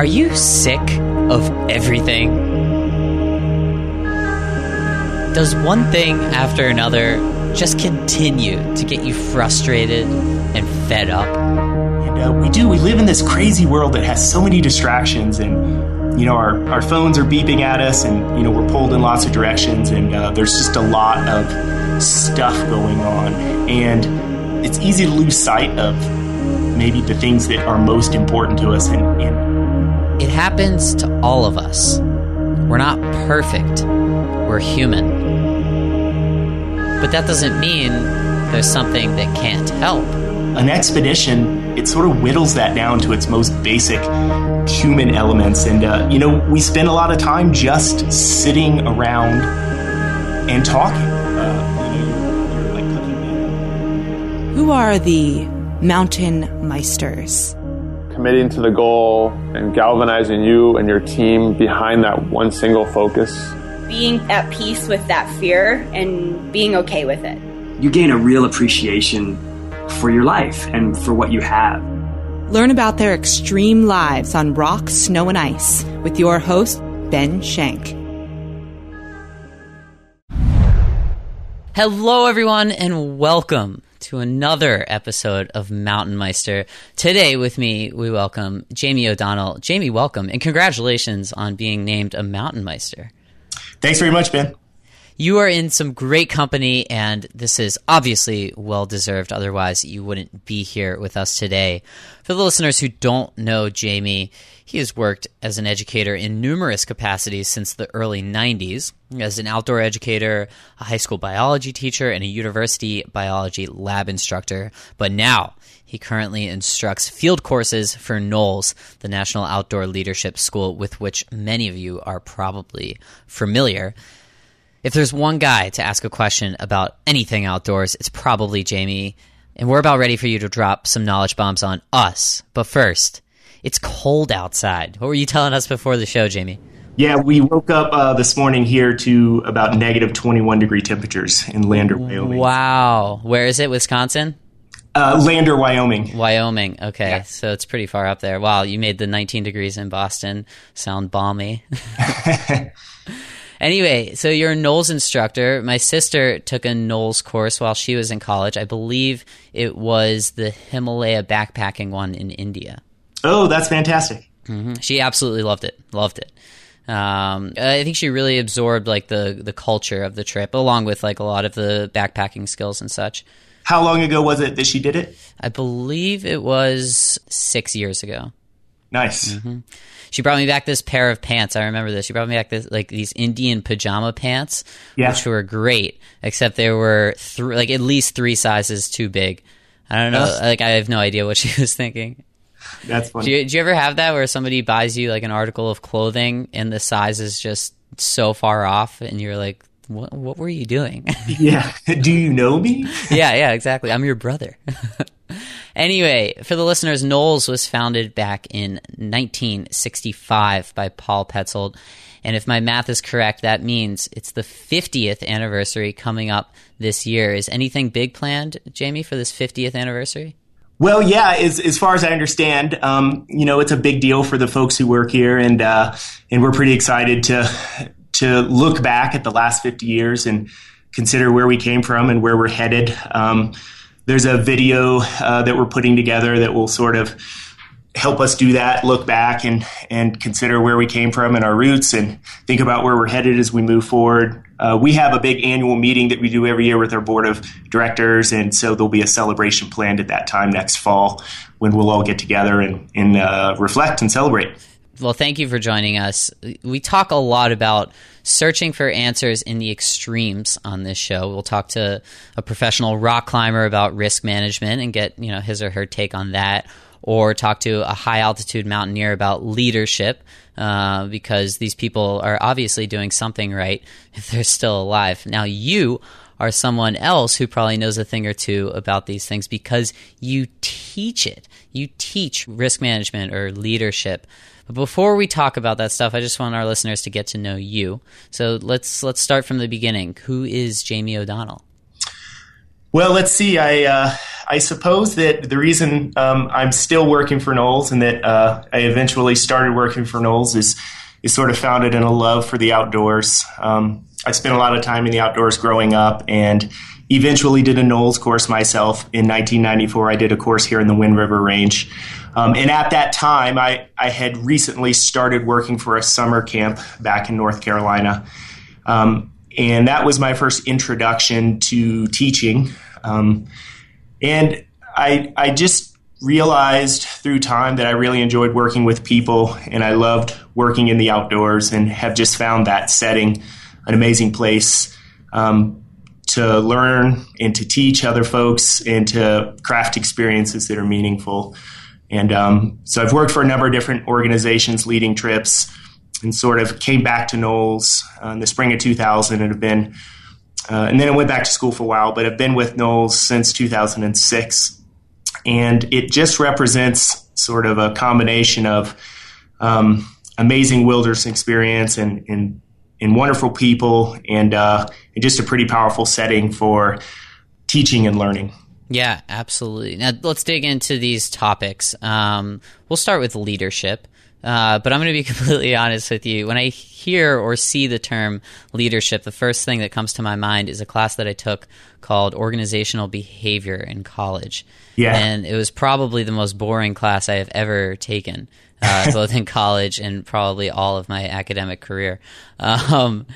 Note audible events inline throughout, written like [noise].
Are you sick of everything? Does one thing after another just continue to get you frustrated and fed up? And uh, we do. We live in this crazy world that has so many distractions, and you know, our, our phones are beeping at us, and you know, we're pulled in lots of directions, and uh, there's just a lot of stuff going on, and it's easy to lose sight of maybe the things that are most important to us, and, and it happens to all of us. We're not perfect, we're human. But that doesn't mean there's something that can't help. An expedition, it sort of whittles that down to its most basic human elements. And, uh, you know, we spend a lot of time just sitting around and talking. Who are the mountain meisters? committing to the goal and galvanizing you and your team behind that one single focus. Being at peace with that fear and being okay with it. You gain a real appreciation for your life and for what you have. Learn about their extreme lives on rock, snow, and ice with your host, Ben Shank. Hello, everyone, and welcome to another episode of Mountain Meister. Today, with me, we welcome Jamie O'Donnell. Jamie, welcome, and congratulations on being named a Mountain Meister. Thanks very much, Ben. You are in some great company, and this is obviously well deserved. Otherwise, you wouldn't be here with us today. For the listeners who don't know Jamie, he has worked as an educator in numerous capacities since the early 90s as an outdoor educator, a high school biology teacher, and a university biology lab instructor. But now, he currently instructs field courses for NOLS, the National Outdoor Leadership School, with which many of you are probably familiar. If there's one guy to ask a question about anything outdoors, it's probably Jamie. And we're about ready for you to drop some knowledge bombs on us. But first, it's cold outside. What were you telling us before the show, Jamie? Yeah, we woke up uh, this morning here to about negative 21 degree temperatures in Lander, Wyoming. Wow. Where is it? Wisconsin? Uh, Lander, Wyoming. Wyoming. Okay. Yeah. So it's pretty far up there. Wow. You made the 19 degrees in Boston sound balmy. [laughs] [laughs] Anyway, so you're a NOLS instructor. My sister took a NOLS course while she was in college. I believe it was the Himalaya backpacking one in India. Oh, that's fantastic. hmm She absolutely loved it. Loved it. Um, I think she really absorbed like the the culture of the trip, along with like a lot of the backpacking skills and such. How long ago was it that she did it? I believe it was six years ago. Nice. Mm-hmm. She brought me back this pair of pants. I remember this. She brought me back this like these Indian pajama pants, Yeah. which were great, except they were th- like at least three sizes too big. I don't know. Ugh. Like I have no idea what [laughs] she was thinking. That's funny. Do you, do you ever have that where somebody buys you like an article of clothing and the size is just so far off, and you're like, "What? What were you doing?" [laughs] yeah. [laughs] Do you know me? yeah, yeah, exactly. I'm your brother. Anyway, for the listeners, NOLS was founded back in 1965 by Paul Petzoldt. And if my math is correct, that means it's the 50th anniversary coming up this year. Is anything big planned, Jamie, for this 50th anniversary? Well, yeah. As as far as I understand, um, you know, it's a big deal for the folks who work here, and uh, and we're pretty excited to to look back at the last fifty years and consider where we came from and where we're headed. Um, there's a video uh, that we're putting together that will sort of help us do that, look back and and consider where we came from and our roots, and think about where we're headed as we move forward. Uh, we have a big annual meeting that we do every year with our board of directors, and so there'll be a celebration planned at that time next fall when we'll all get together and, and uh, reflect and celebrate. Well, thank you for joining us. We talk a lot about searching for answers in the extremes on this show. We'll talk to a professional rock climber about risk management and get, you know, his or her take on that or talk to a high altitude mountaineer about leadership uh, because these people are obviously doing something right if they're still alive. Now, you are someone else who probably knows a thing or two about these things because you teach it. You teach risk management or leadership. But before we talk about that stuff, I just want our listeners to get to know you. So let's let's start from the beginning. Who is Jamie O'Donnell? Well, let's see. I uh, I suppose that the reason um, I'm still working for NOLS and that uh, I eventually started working for NOLS is is sort of founded in a love for the outdoors. Um, I spent a lot of time in the outdoors growing up, and eventually did a NOLS course myself. In 1994, I did a course here in the Wind River Range. Um, and at that time, I, I had recently started working for a summer camp back in North Carolina. Um, and that was my first introduction to teaching. Um, and I, I just realized through time that I really enjoyed working with people and I loved working in the outdoors and have just found that setting an amazing place um, to learn and to teach other folks and to craft experiences that are meaningful. And um, so I've worked for a number of different organizations leading trips and sort of came back to NOLS uh, in the spring of 2000 and have been, uh, and then I went back to school for a while, but I've been with NOLS since 2006. And it just represents sort of a combination of um, amazing wilderness experience and, and, and wonderful people and, uh, and just a pretty powerful setting for teaching and learning. Yeah, absolutely. Now let's dig into these topics. Um, we'll start with leadership. Uh, but I'm going to be [laughs] completely honest with you. When I hear or see the term leadership, the first thing that comes to my mind is a class that I took called Organizational Behavior in college. Yeah. And it was probably the most boring class I have ever taken, uh, [laughs] both in college and probably all of my academic career. Um,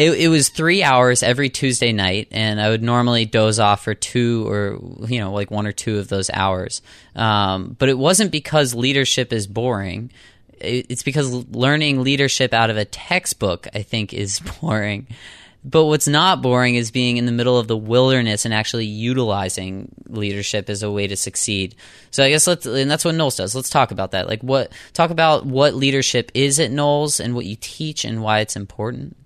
it, it, was three hours every Tuesday night, and I would normally doze off for two or you know like one or two of those hours. Um, but it wasn't because leadership is boring it's because learning leadership out of a textbook, I think, [laughs] is boring. But what's not boring is being in the middle of the wilderness and actually utilizing leadership as a way to succeed. So I guess let's, and that's what NOLS does. Let's talk about that. Like what, talk about what leadership is at NOLS and what you teach and why it's important.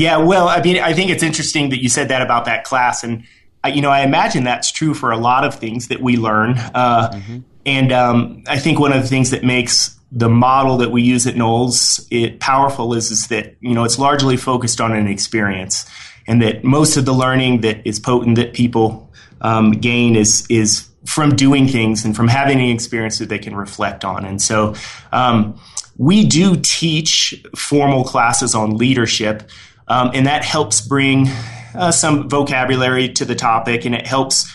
Yeah, well, I mean, I think it's interesting that you said that about that class. And, you know, I imagine that's true for a lot of things that we learn. Uh, mm-hmm. And um, I think one of the things that makes the model that we use at NOLS it powerful is, is that you know it's largely focused on an experience and that most of the learning that is potent that people um, gain is is from doing things and from having an experience that they can reflect on and so um, we do teach formal classes on leadership um, and that helps bring uh, some vocabulary to the topic and it helps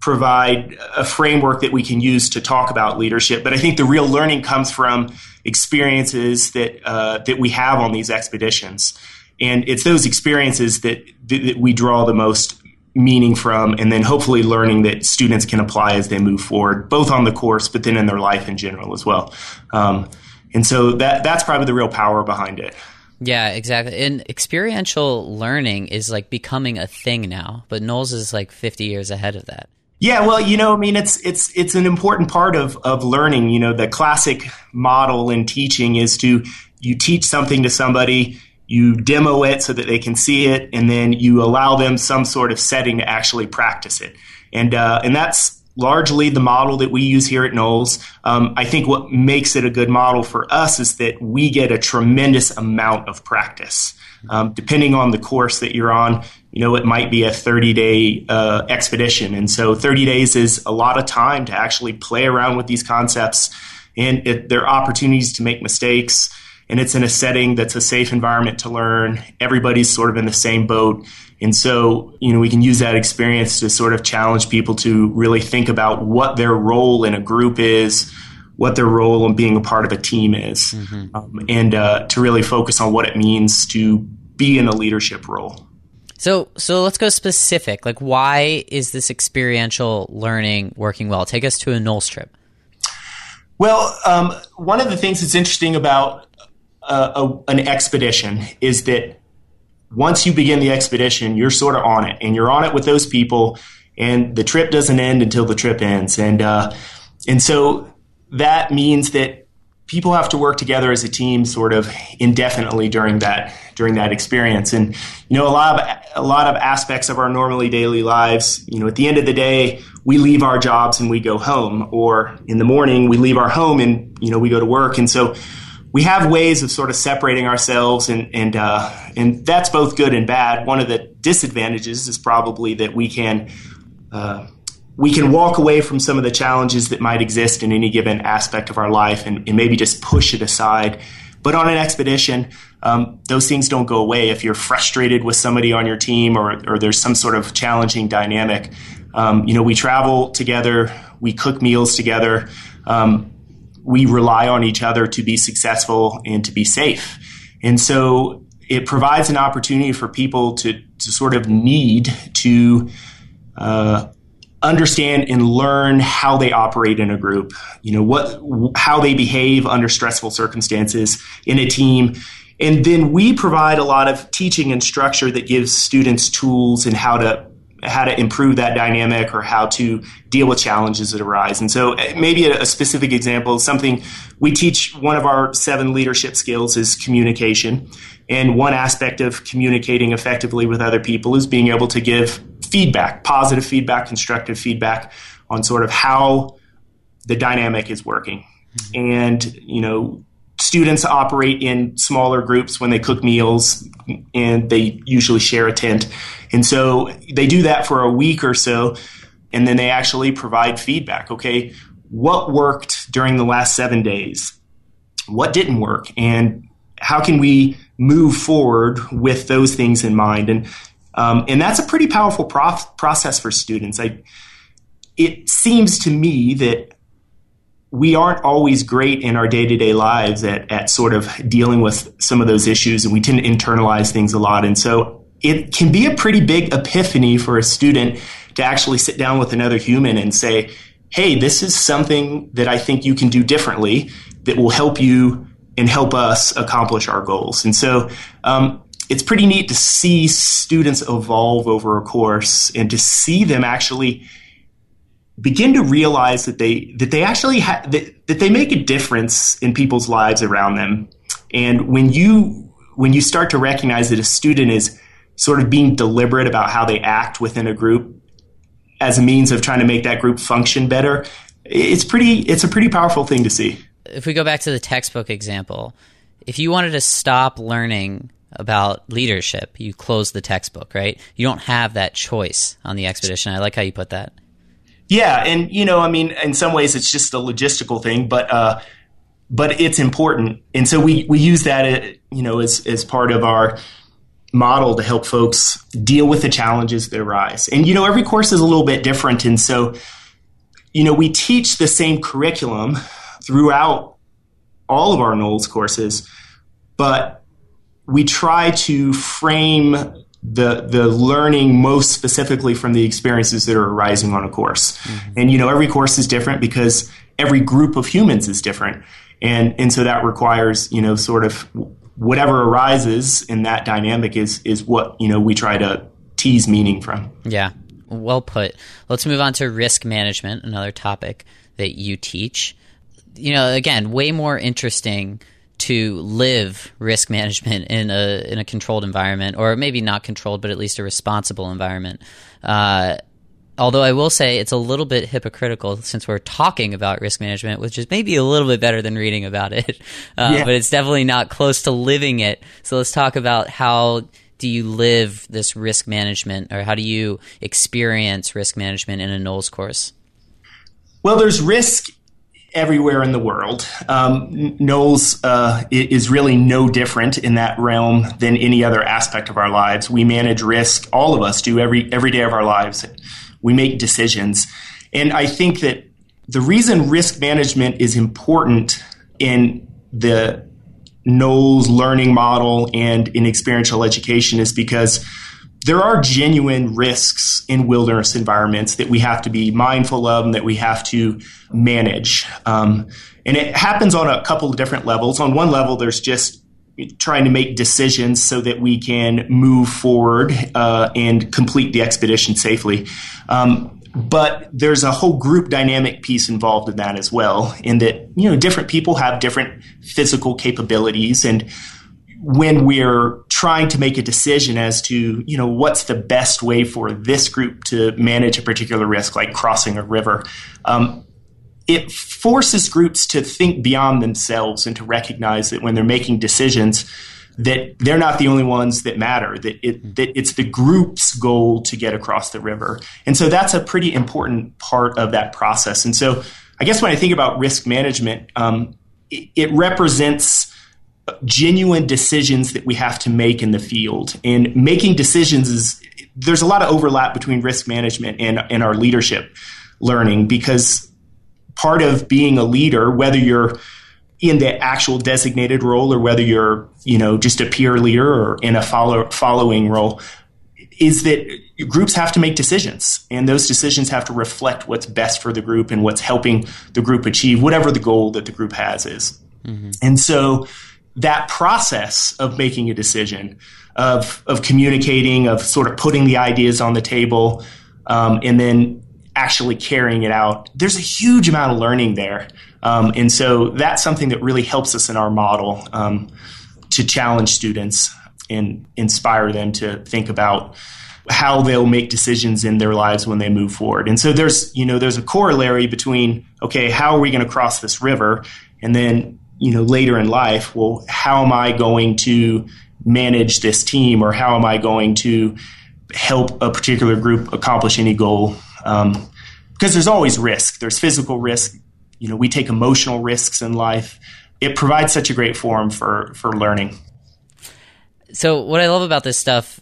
provide a framework that we can use to talk about leadership. But I think the real learning comes from experiences that uh, that we have on these expeditions, and it's those experiences that, that we draw the most meaning from, and then hopefully learning that students can apply as they move forward, both on the course, but then in their life in general as well. Um, and so that that's probably the real power behind it. Yeah, exactly. And experiential learning is like becoming a thing now, but NOLS is like 50 years ahead of that. Yeah, well, you know, I mean, it's it's it's an important part of of learning. You know, the classic model in teaching is to you teach something to somebody, you demo it so that they can see it, and then you allow them some sort of setting to actually practice it. And uh, and that's largely the model that we use here at NOLS. Um, I think what makes it a good model for us is that we get a tremendous amount of practice. Um, depending on the course that you're on, you know, it might be a 30 day uh, expedition. And so 30 days is a lot of time to actually play around with these concepts. And it, there are opportunities to make mistakes. And it's in a setting that's a safe environment to learn. Everybody's sort of in the same boat. And so, you know, we can use that experience to sort of challenge people to really think about what their role in a group is, what their role in being a part of a team is, mm-hmm. um, and uh, to really focus on what it means to be in a leadership role. So, so let's go specific. Like, why is this experiential learning working well? Take us to a NOLS trip. Well, um, one of the things that's interesting about a, an expedition is that once you begin the expedition, you're sort of on it, and you're on it with those people, and the trip doesn't end until the trip ends, and uh, and so that means that people have to work together as a team sort of indefinitely during that during that experience. And you know a lot of a lot of aspects of our normally daily lives you know at the end of the day we leave our jobs and we go home or in the morning we leave our home and you know we go to work. And so we have ways of sort of separating ourselves and and uh, and that's both good and bad one of the disadvantages is probably that we can uh, we can walk away from some of the challenges that might exist in any given aspect of our life and, and maybe just push it aside. But on an expedition, um, those things don't go away. If you're frustrated with somebody on your team or, or there's some sort of challenging dynamic, um, you know, we travel together, we cook meals together, um, we rely on each other to be successful and to be safe. And so it provides an opportunity for people to, to sort of need to uh, understand and learn how they operate in a group you know what how they behave under stressful circumstances in a team and then we provide a lot of teaching and structure that gives students tools and how to how to improve that dynamic or how to deal with challenges that arise. And so uh, maybe a, a specific example, something we teach one of our seven leadership skills is communication. And one aspect of communicating effectively with other people is being able to give feedback, positive feedback, constructive feedback on sort of how the dynamic is working. Mm-hmm. And, you know, students operate in smaller groups when they cook meals and they usually share a tent. And so they do that for a week or so and then they actually provide feedback. Okay, what worked during the last seven days? What didn't work? And how can we move forward with those things in mind? And um, and that's a pretty powerful prof- process for students. I, it seems to me that we aren't always great in our day to day lives at, at sort of dealing with some of those issues, and we tend to internalize things a lot. And so it can be a pretty big epiphany for a student to actually sit down with another human and say, hey, this is something that I think you can do differently that will help you and help us accomplish our goals. And so um, it's pretty neat to see students evolve over a course and to see them actually begin to realize that they that they actually ha- that, that they make a difference in people's lives around them. And when you when you start to recognize that a student is sort of being deliberate about how they act within a group as a means of trying to make that group function better it's pretty it's a pretty powerful thing to see. If we go back to the textbook example if you wanted to stop learning about leadership you close the textbook right? You don't have that choice on the expedition. I like how you put that yeah, and you know, I mean, in some ways, it's just a logistical thing, but uh, but it's important, and so we we use that, uh, you know, as as part of our model to help folks deal with the challenges that arise. And you know, every course is a little bit different, and so you know, we teach the same curriculum throughout all of our NOLS courses, but we try to frame the the learning most specifically from the experiences that are arising on a course. Mm-hmm. And you know, every course is different because every group of humans is different. And and so that requires, you know, sort of whatever arises in that dynamic is is what, you know, we try to tease meaning from. Yeah. Well put. Let's move on to risk management, another topic that you teach. You know, again, way more interesting to live risk management in a in a controlled environment, or maybe not controlled, but at least a responsible environment. Uh, although I will say it's a little bit hypocritical since we're talking about risk management, which is maybe a little bit better than reading about it, [laughs] uh, yeah. but it's definitely not close to living it. So let's talk about how do you live this risk management, or how do you experience risk management in a NOLS course? Well, there's risk everywhere in the world. Um, NOLS uh, is really no different in that realm than any other aspect of our lives. We manage risk. All of us do every every day of our lives. We make decisions, and I think that the reason risk management is important in the NOLS learning model and in experiential education is because there are genuine risks in wilderness environments that we have to be mindful of and that we have to manage. Um, and it happens on a couple of different levels. On one level, there's just trying to make decisions so that we can move forward uh, and complete the expedition safely. Um, but there's a whole group dynamic piece involved in that as well, in that you know different people have different physical capabilities and when we're trying to make a decision as to you know what's the best way for this group to manage a particular risk like crossing a river um, it forces groups to think beyond themselves and to recognize that when they're making decisions that they're not the only ones that matter, that, it, that it's the group's goal to get across the river. And so that's a pretty important part of that process. And so I guess when I think about risk management, um, it, it represents genuine decisions that we have to make in the field. And making decisions is, there's a lot of overlap between risk management and, and our leadership learning because part of being a leader, whether you're in the actual designated role or whether you're, you know, just a peer leader or in a follow, following role, is that groups have to make decisions and those decisions have to reflect what's best for the group and what's helping the group achieve whatever the goal that the group has is. Mm-hmm. And so that process of making a decision, of, of communicating, of sort of putting the ideas on the table, um, and then actually carrying it out, there's a huge amount of learning there. Um, and so that's something that really helps us in our model um, to challenge students and inspire them to think about how they'll make decisions in their lives when they move forward. And so there's, you know, there's a corollary between, okay, how are we going to cross this river? And then, you know, later in life, well, how am I going to manage this team or how am I going to help a particular group accomplish any goal? Um, because there's always risk. There's physical risk, you know, we take emotional risks in life. It provides such a great forum for for learning. So what I love about this stuff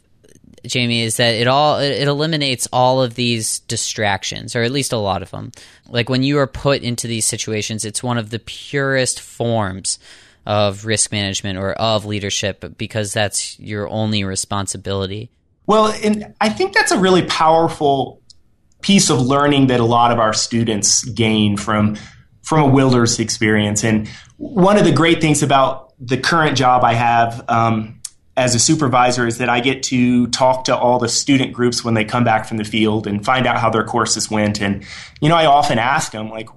Jamie, is that it all it eliminates all of these distractions, or at least a lot of them. Like when you are put into these situations, it's one of the purest forms of risk management or of leadership because that's your only responsibility. Well, and I think that's a really powerful piece of learning that a lot of our students gain from from a wilderness experience. And one of the great things about the current job I have um, as a supervisor is that I get to talk to all the student groups when they come back from the field and find out how their courses went. And, you know, I often ask them, like,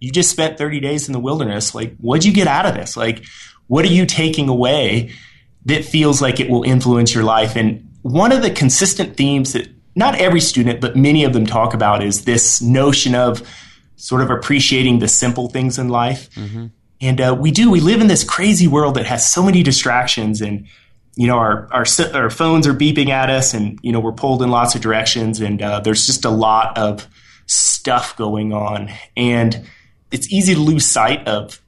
you just spent 30 days in the wilderness. Like, what'd you get out of this? Like, what are you taking away that feels like it will influence your life? And one of the consistent themes that not every student, but many of them talk about is this notion of sort of appreciating the simple things in life. Mm-hmm. And uh, we do. We live in this crazy world that has so many distractions, and you know, our, our our phones are beeping at us, and you know, we're pulled in lots of directions, and uh, there's just a lot of stuff going on, and it's easy to lose sight of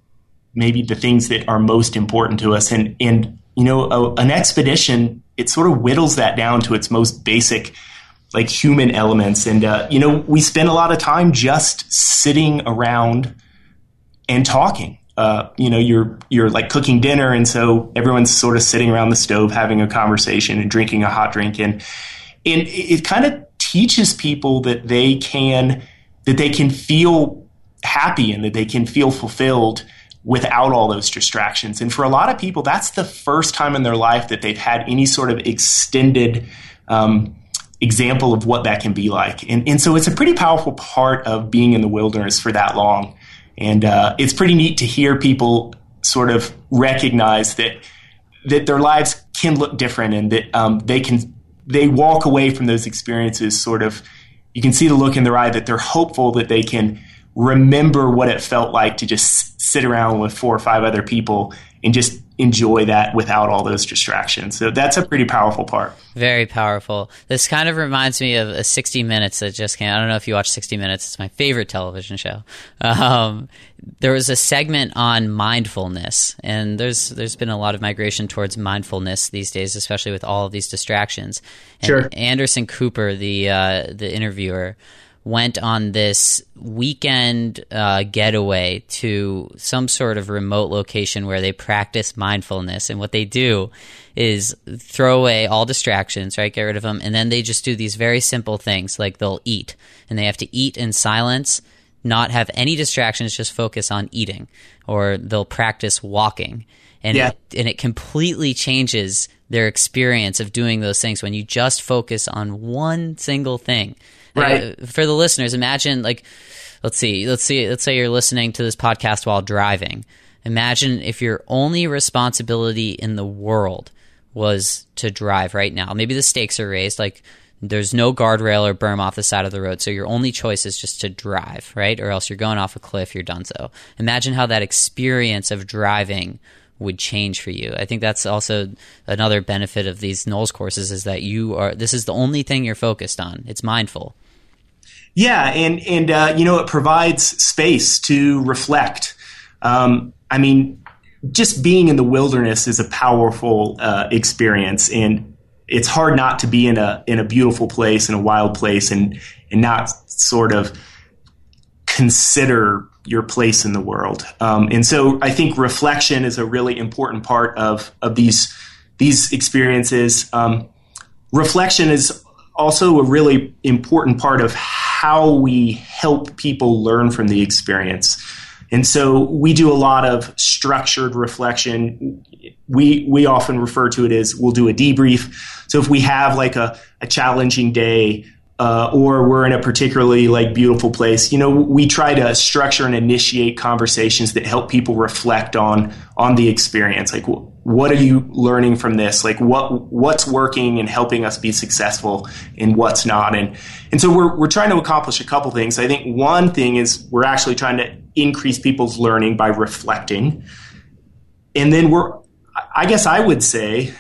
maybe the things that are most important to us, and and you know, a, an expedition it sort of whittles that down to its most basic like human elements. And, uh, you know, we spend a lot of time just sitting around and talking. Uh, you know, you're you're like cooking dinner, and so everyone's sort of sitting around the stove having a conversation and drinking a hot drink, and and it, kind of teaches people that they can that they can feel happy and that they can feel fulfilled without all those distractions. And for a lot of people, that's the first time in their life that they've had any sort of extended um, example of what that can be like. And, and so it's a pretty powerful part of being in the wilderness for that long. And uh, it's pretty neat to hear people sort of recognize that that their lives can look different and that um, they can they walk away from those experiences sort of you can see the look in their eye that they're hopeful that they can remember what it felt like to just sit around with four or five other people and just enjoy that without all those distractions. So that's a pretty powerful part. Very powerful. This kind of reminds me of a 60 Minutes that just came. I don't know if you watch 60 Minutes. It's my favorite television show. Um, there was a segment on mindfulness, and there's there's been a lot of migration towards mindfulness these days, especially with all of these distractions. And sure. Anderson Cooper, the uh, the interviewer went on this weekend uh, getaway to some sort of remote location where they practice mindfulness. And what they do is throw away all distractions, right? Get rid of them. And then they just do these very simple things like they'll eat and they have to eat in silence, not have any distractions, just focus on eating. Or they'll practice walking. And, yeah. and it completely changes their experience of doing those things when you just focus on one single thing. Right. Uh, for the listeners, imagine like let's see, let's see, let's say you're listening to this podcast while driving. Imagine if your only responsibility in the world was to drive right now. Maybe the stakes are raised, like there's no guardrail or berm off the side of the road, so your only choice is just to drive, right? Or else you're going off a cliff, you're done so. Imagine how that experience of driving would change for you. I think that's also another benefit of these NOLS courses is that you are this is the only thing you're focused on. It's mindful. Yeah, and and uh, you know it provides space to reflect. Um, I mean, just being in the wilderness is a powerful uh, experience, and it's hard not to be in a in a beautiful place, in a wild place, and and not sort of consider your place in the world. Um, and so, I think reflection is a really important part of of these these experiences. Um, reflection is also a really important part of how we help people learn from the experience. And so we do a lot of structured reflection. We we often refer to it as we'll do a debrief. So if we have like a, a challenging day uh, or we're in a particularly like beautiful place, you know, we try to structure and initiate conversations that help people reflect on on the experience. Like, what are you learning from this? Like, what what's working and helping us be successful, and what's not? And and so we're we're trying to accomplish a couple things. I think one thing is we're actually trying to increase people's learning by reflecting, and then we're, I guess I would say,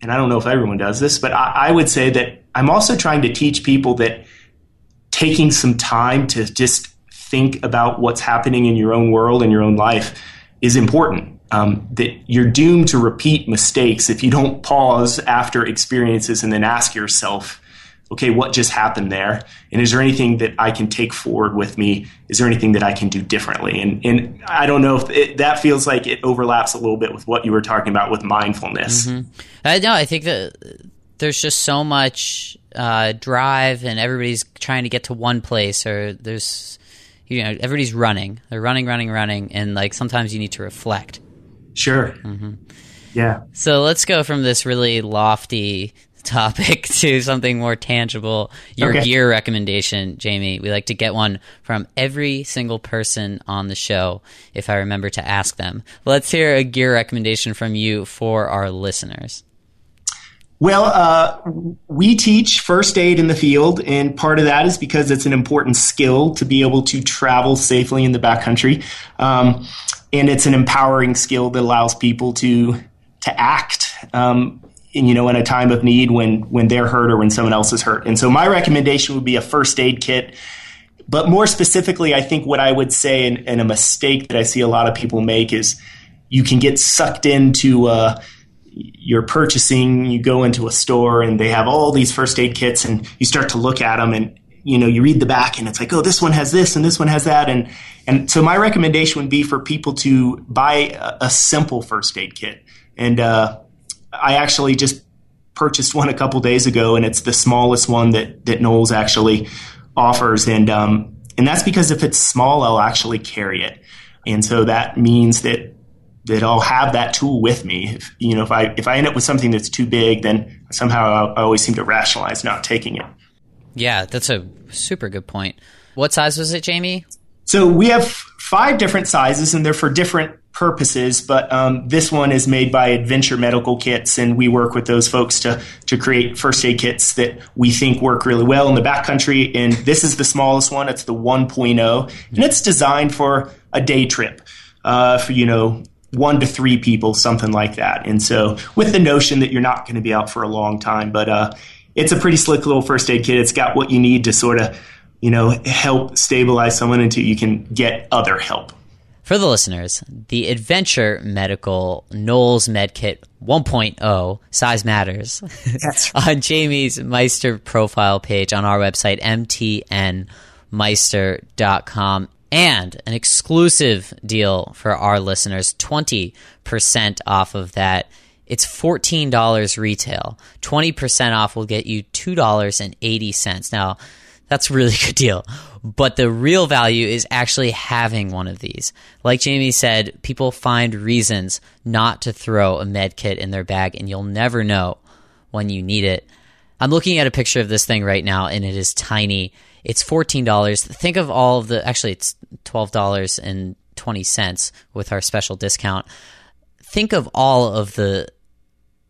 and I don't know if everyone does this, but I, I would say that I'm also trying to teach people that taking some time to just think about what's happening in your own world and your own life is important. Um, that you're doomed to repeat mistakes if you don't pause after experiences and then ask yourself, okay, what just happened there? And is there anything that I can take forward with me? Is there anything that I can do differently? And, and I don't know if it, that feels like it overlaps a little bit with what you were talking about with mindfulness. Mm-hmm. Uh, no, I think that there's just so much uh, drive and everybody's trying to get to one place or there's you know everybody's running they're running running running and like sometimes you need to reflect sure. Mm-hmm. yeah. So let's go from this really lofty [laughs] topic [laughs] to something more tangible. Your okay. gear recommendation jamie. We like to get one from every single person on the show if i remember to ask them. Let's hear a gear recommendation from you for our listeners. Well, uh, we teach first aid in the field, and part of that is because it's an important skill to be able to travel safely in the backcountry, um, and it's an empowering skill that allows people to to act. Um, in, you know, in a time of need when when they're hurt or when someone else is hurt. And so, my recommendation would be a first aid kit. But more specifically, I think what I would say, and, and a mistake that I see a lot of people make is you can get sucked into. Uh, you're purchasing, you go into a store and they have all these first aid kits and you start to look at them and you know you read the back and it's like oh this one has this and this one has that and and so my recommendation would be for people to buy a, a simple first aid kit and uh, I actually just purchased one a couple days ago and it's the smallest one that that NOLS actually offers and um, and that's because if it's small I'll actually carry it and so that means that that I'll have that tool with me. If, you know, if I if I end up with something that's too big, then somehow I always seem to rationalize not taking it. Yeah, that's a super good point. What size was it, Jamie? So we have five different sizes, and they're for different purposes. But um, this one is made by Adventure Medical Kits, and we work with those folks to to create first aid kits that we think work really well in the backcountry. And this is the smallest one; it's the 1.0, and it's designed for a day trip. Uh, for you know one to three people, something like that. And so, with the notion that you're not going to be out for a long time, but uh, it's a pretty slick little first aid kit. It's got what you need to sort of, you know, help stabilize someone until you can get other help. For the listeners, the Adventure Medical NOLS Medkit 1.0 size matters yes. [laughs] on Jamie's Meister profile page on our website, mtnmeister.com and an exclusive deal for our listeners 20% off of that. It's $14 retail. 20% off will get you $2.80. Now, that's a really [laughs] good deal. But the real value is actually having one of these. Like Jamie said, people find reasons not to throw a med kit in their bag, and you'll never know when you need it. I'm looking at a picture of this thing right now, and it is tiny. It's fourteen dollars. Think of all of the. Actually, it's twelve dollars and twenty cents with our special discount. Think of all of the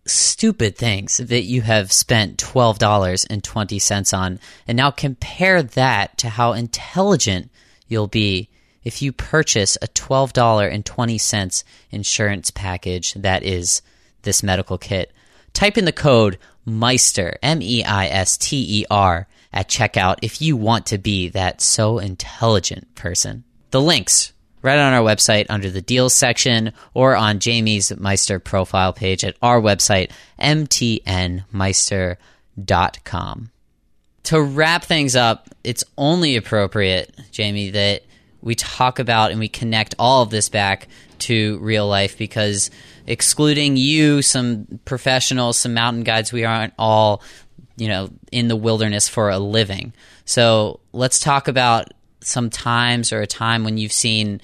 stupid things that you have spent twelve dollars and twenty cents on, and now compare that to how intelligent you'll be if you purchase a $12.20 insurance package that is this medical kit. Type in the code Meister, M E I S T E R, at checkout if you want to be that so intelligent person. The links right on our website under the deals section or on Jamie's Meister profile page at our website, mtnmeister.com. To wrap things up, it's only appropriate, Jamie, that we talk about and we connect all of this back to real life because excluding you, some professionals, some mountain guides, we aren't all, you know, in the wilderness for a living. So let's talk about some times or a time when you've seen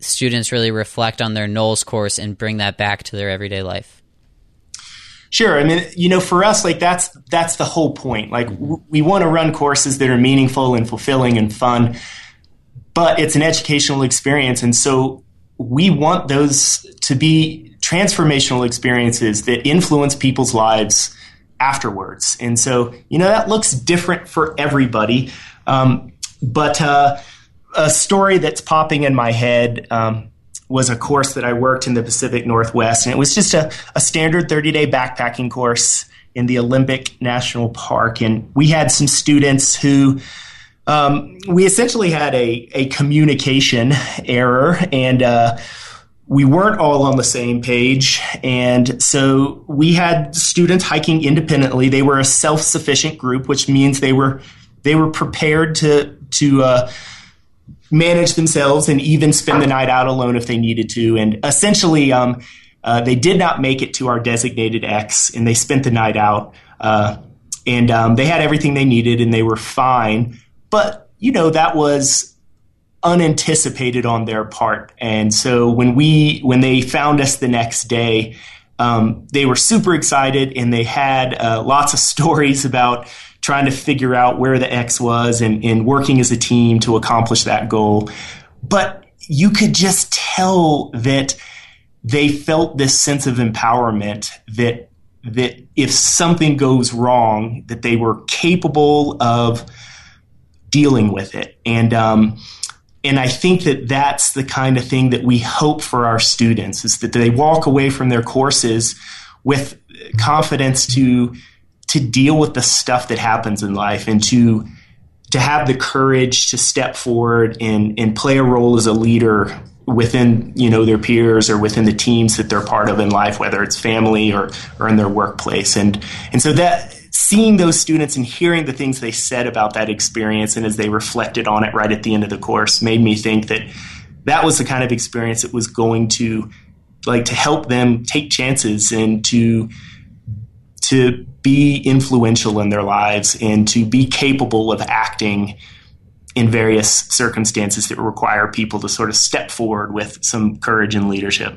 students really reflect on their NOLS course and bring that back to their everyday life. Sure. I mean, you know, for us, like that's that's the whole point. Like we want to run courses that are meaningful and fulfilling and fun, but it's an educational experience, and so we want those to be transformational experiences that influence people's lives afterwards. And so, you know, that looks different for everybody. Um, but uh, a story that's popping in my head um, was a course that I worked in the Pacific Northwest, and it was just a, a standard 30 day backpacking course in the Olympic National Park. And we had some students who um, we essentially had a, a communication error and uh, we weren't all on the same page. And so we had students hiking independently. They were a self sufficient group, which means they were they were prepared to to uh, manage themselves and even spend the night out alone if they needed to. And essentially, um, uh, they did not make it to our designated X, and they spent the night out. Uh, and um, they had everything they needed, and they were fine. But you know that was unanticipated on their part. And so when we when they found us the next day, um, they were super excited, and they had uh, lots of [laughs] stories about trying to figure out where the X was and, and working as a team to accomplish that goal. But you could just tell that they felt this sense of empowerment that that if something goes wrong, that they were capable of dealing with it. And um, and I think that that's the kind of thing that we hope for our students is that they walk away from their courses with confidence to to deal with the stuff that happens in life and to to have the courage to step forward and and play a role as a leader within you know their peers or within the teams that they're part of in life whether it's family or or in their workplace. And and so that seeing those students and hearing the things they said about that experience and as they reflected on it right at the end of the course made me think that that was the kind of experience that was going to like to help them take chances and to to be influential in their lives and to be capable of acting in various circumstances that require people to sort of step forward with some courage and leadership.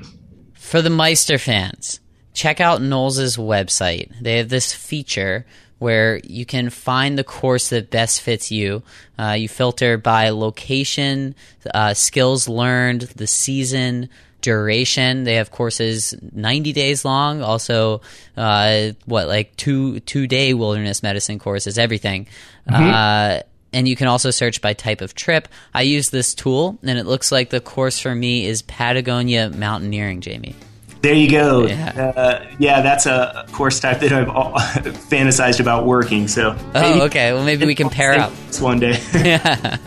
For the Meister fans, check out NOLS' website. They have this feature where you can find the course that best fits you. Uh, you filter by location, uh, skills learned, the season, duration. They have courses 90 days long. Also, uh, what like two two day wilderness medicine courses, everything. Mm-hmm. Uh, and you can also search by type of trip. I use this tool, and it looks like the course for me is Patagonia mountaineering. Jamie. There you go. Yeah. Uh, yeah, that's a course type that I've [laughs] fantasized about working. So, oh, okay. Well, maybe we can [laughs] pair up one day. [laughs] yeah.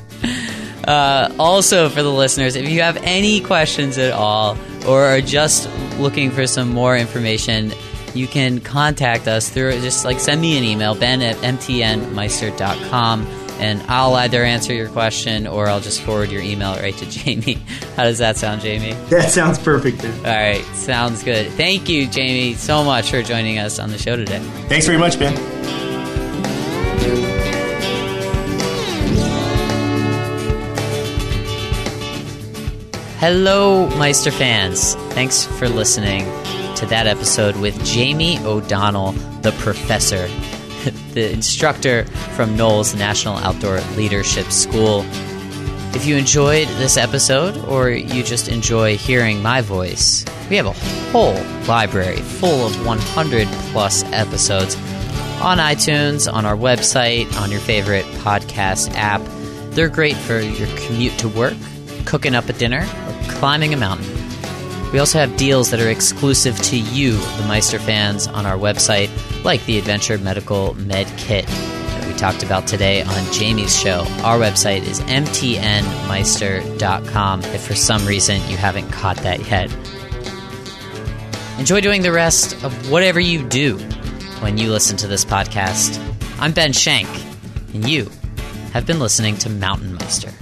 Uh, also, for the listeners, if you have any questions at all or are just looking for some more information, you can contact us through just like send me an email, ben at mtnmeister.com, and I'll either answer your question or I'll just forward your email right to [laughs] Jamie. How does that sound, Jamie? That sounds perfect. All right, sounds good. Thank you, Jamie, so much for joining us on the show today. Thanks very much, Ben. Hello, Meister fans. Thanks for listening to that episode with Jamie O'Donnell, the professor, [laughs] the instructor from NOLS National Outdoor Leadership School. If you enjoyed this episode or you just enjoy hearing my voice, we have a whole library full of 100 plus episodes on iTunes, on our website, on your favorite podcast app. They're great for your commute to work cooking up a dinner, climbing a mountain. We also have deals that are exclusive to you, the Meister fans, on our website, like the Adventure Medical Med Kit that we talked about today on Jamie's show. Our website is mtnmeister.com if for some reason you haven't caught that yet. Enjoy doing the rest of whatever you do when you listen to this podcast. I'm Ben Shank, and you have been listening to Mountain Meister.